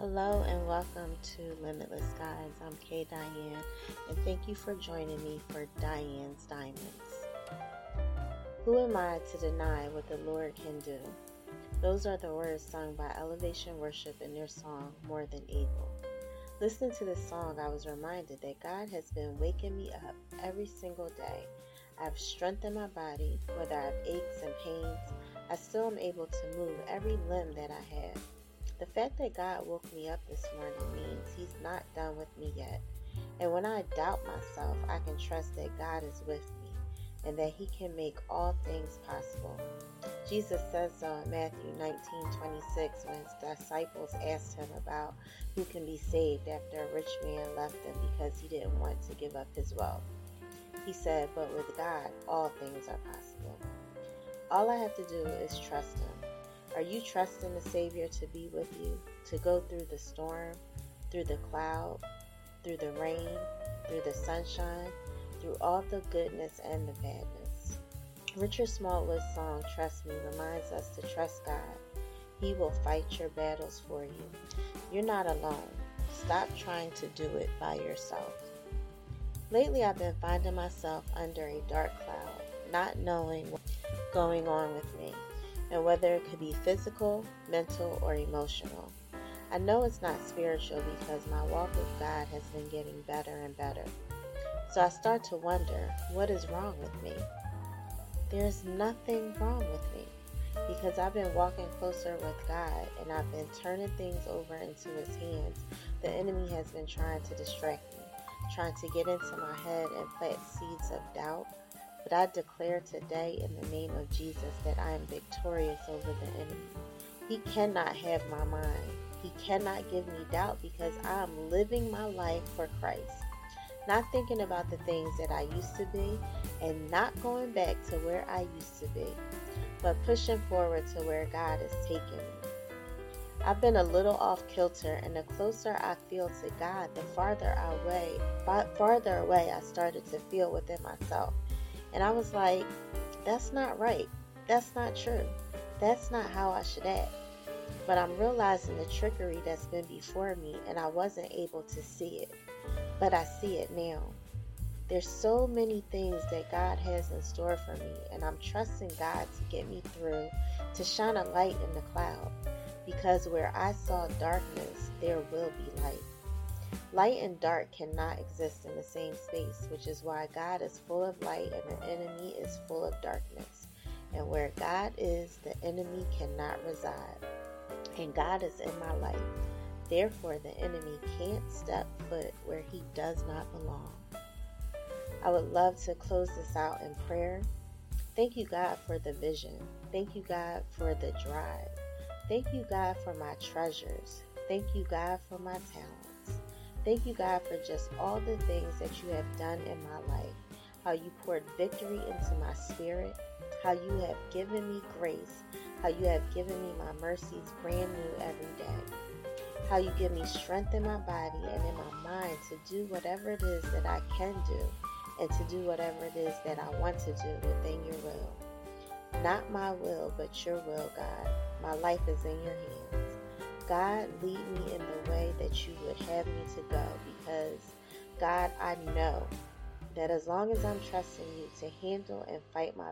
Hello and welcome to Limitless Skies. I'm Kay Diane, and thank you for joining me for Diane's Diamonds. Who am I to deny what the Lord can do? Those are the words sung by Elevation Worship in their song More Than Able. Listening to this song, I was reminded that God has been waking me up every single day. I've strengthened my body, whether I have aches and pains, I still am able to move every limb that I have. The fact that God woke me up this morning means He's not done with me yet. And when I doubt myself, I can trust that God is with me and that He can make all things possible. Jesus says so in Matthew 19 26 when His disciples asked Him about who can be saved after a rich man left them because he didn't want to give up his wealth. He said, But with God, all things are possible. All I have to do is trust Him. Are you trusting the Savior to be with you, to go through the storm, through the cloud, through the rain, through the sunshine, through all the goodness and the badness? Richard Smallwood's song, Trust Me, reminds us to trust God. He will fight your battles for you. You're not alone. Stop trying to do it by yourself. Lately, I've been finding myself under a dark cloud, not knowing what's going on with me and whether it could be physical, mental, or emotional. I know it's not spiritual because my walk with God has been getting better and better. So I start to wonder what is wrong with me? There's nothing wrong with me because I've been walking closer with God and I've been turning things over into His hands. The enemy has been trying to distract me, trying to get into my head and plant seeds of doubt but I declare today in the name of Jesus that I am victorious over the enemy. He cannot have my mind. He cannot give me doubt because I am living my life for Christ. Not thinking about the things that I used to be and not going back to where I used to be, but pushing forward to where God is taking me. I've been a little off kilter, and the closer I feel to God, the farther away, farther away I started to feel within myself. And I was like, that's not right. That's not true. That's not how I should act. But I'm realizing the trickery that's been before me, and I wasn't able to see it. But I see it now. There's so many things that God has in store for me, and I'm trusting God to get me through, to shine a light in the cloud. Because where I saw darkness, there will be light. Light and dark cannot exist in the same space, which is why God is full of light and the enemy is full of darkness. And where God is, the enemy cannot reside. And God is in my life. Therefore, the enemy can't step foot where he does not belong. I would love to close this out in prayer. Thank you, God, for the vision. Thank you, God, for the drive. Thank you, God, for my treasures. Thank you, God, for my talent. Thank you, God, for just all the things that you have done in my life. How you poured victory into my spirit. How you have given me grace. How you have given me my mercies brand new every day. How you give me strength in my body and in my mind to do whatever it is that I can do and to do whatever it is that I want to do within your will. Not my will, but your will, God. My life is in your hands. God, lead me in the way that you would have me to go because, God, I know that as long as I'm trusting you to handle and fight my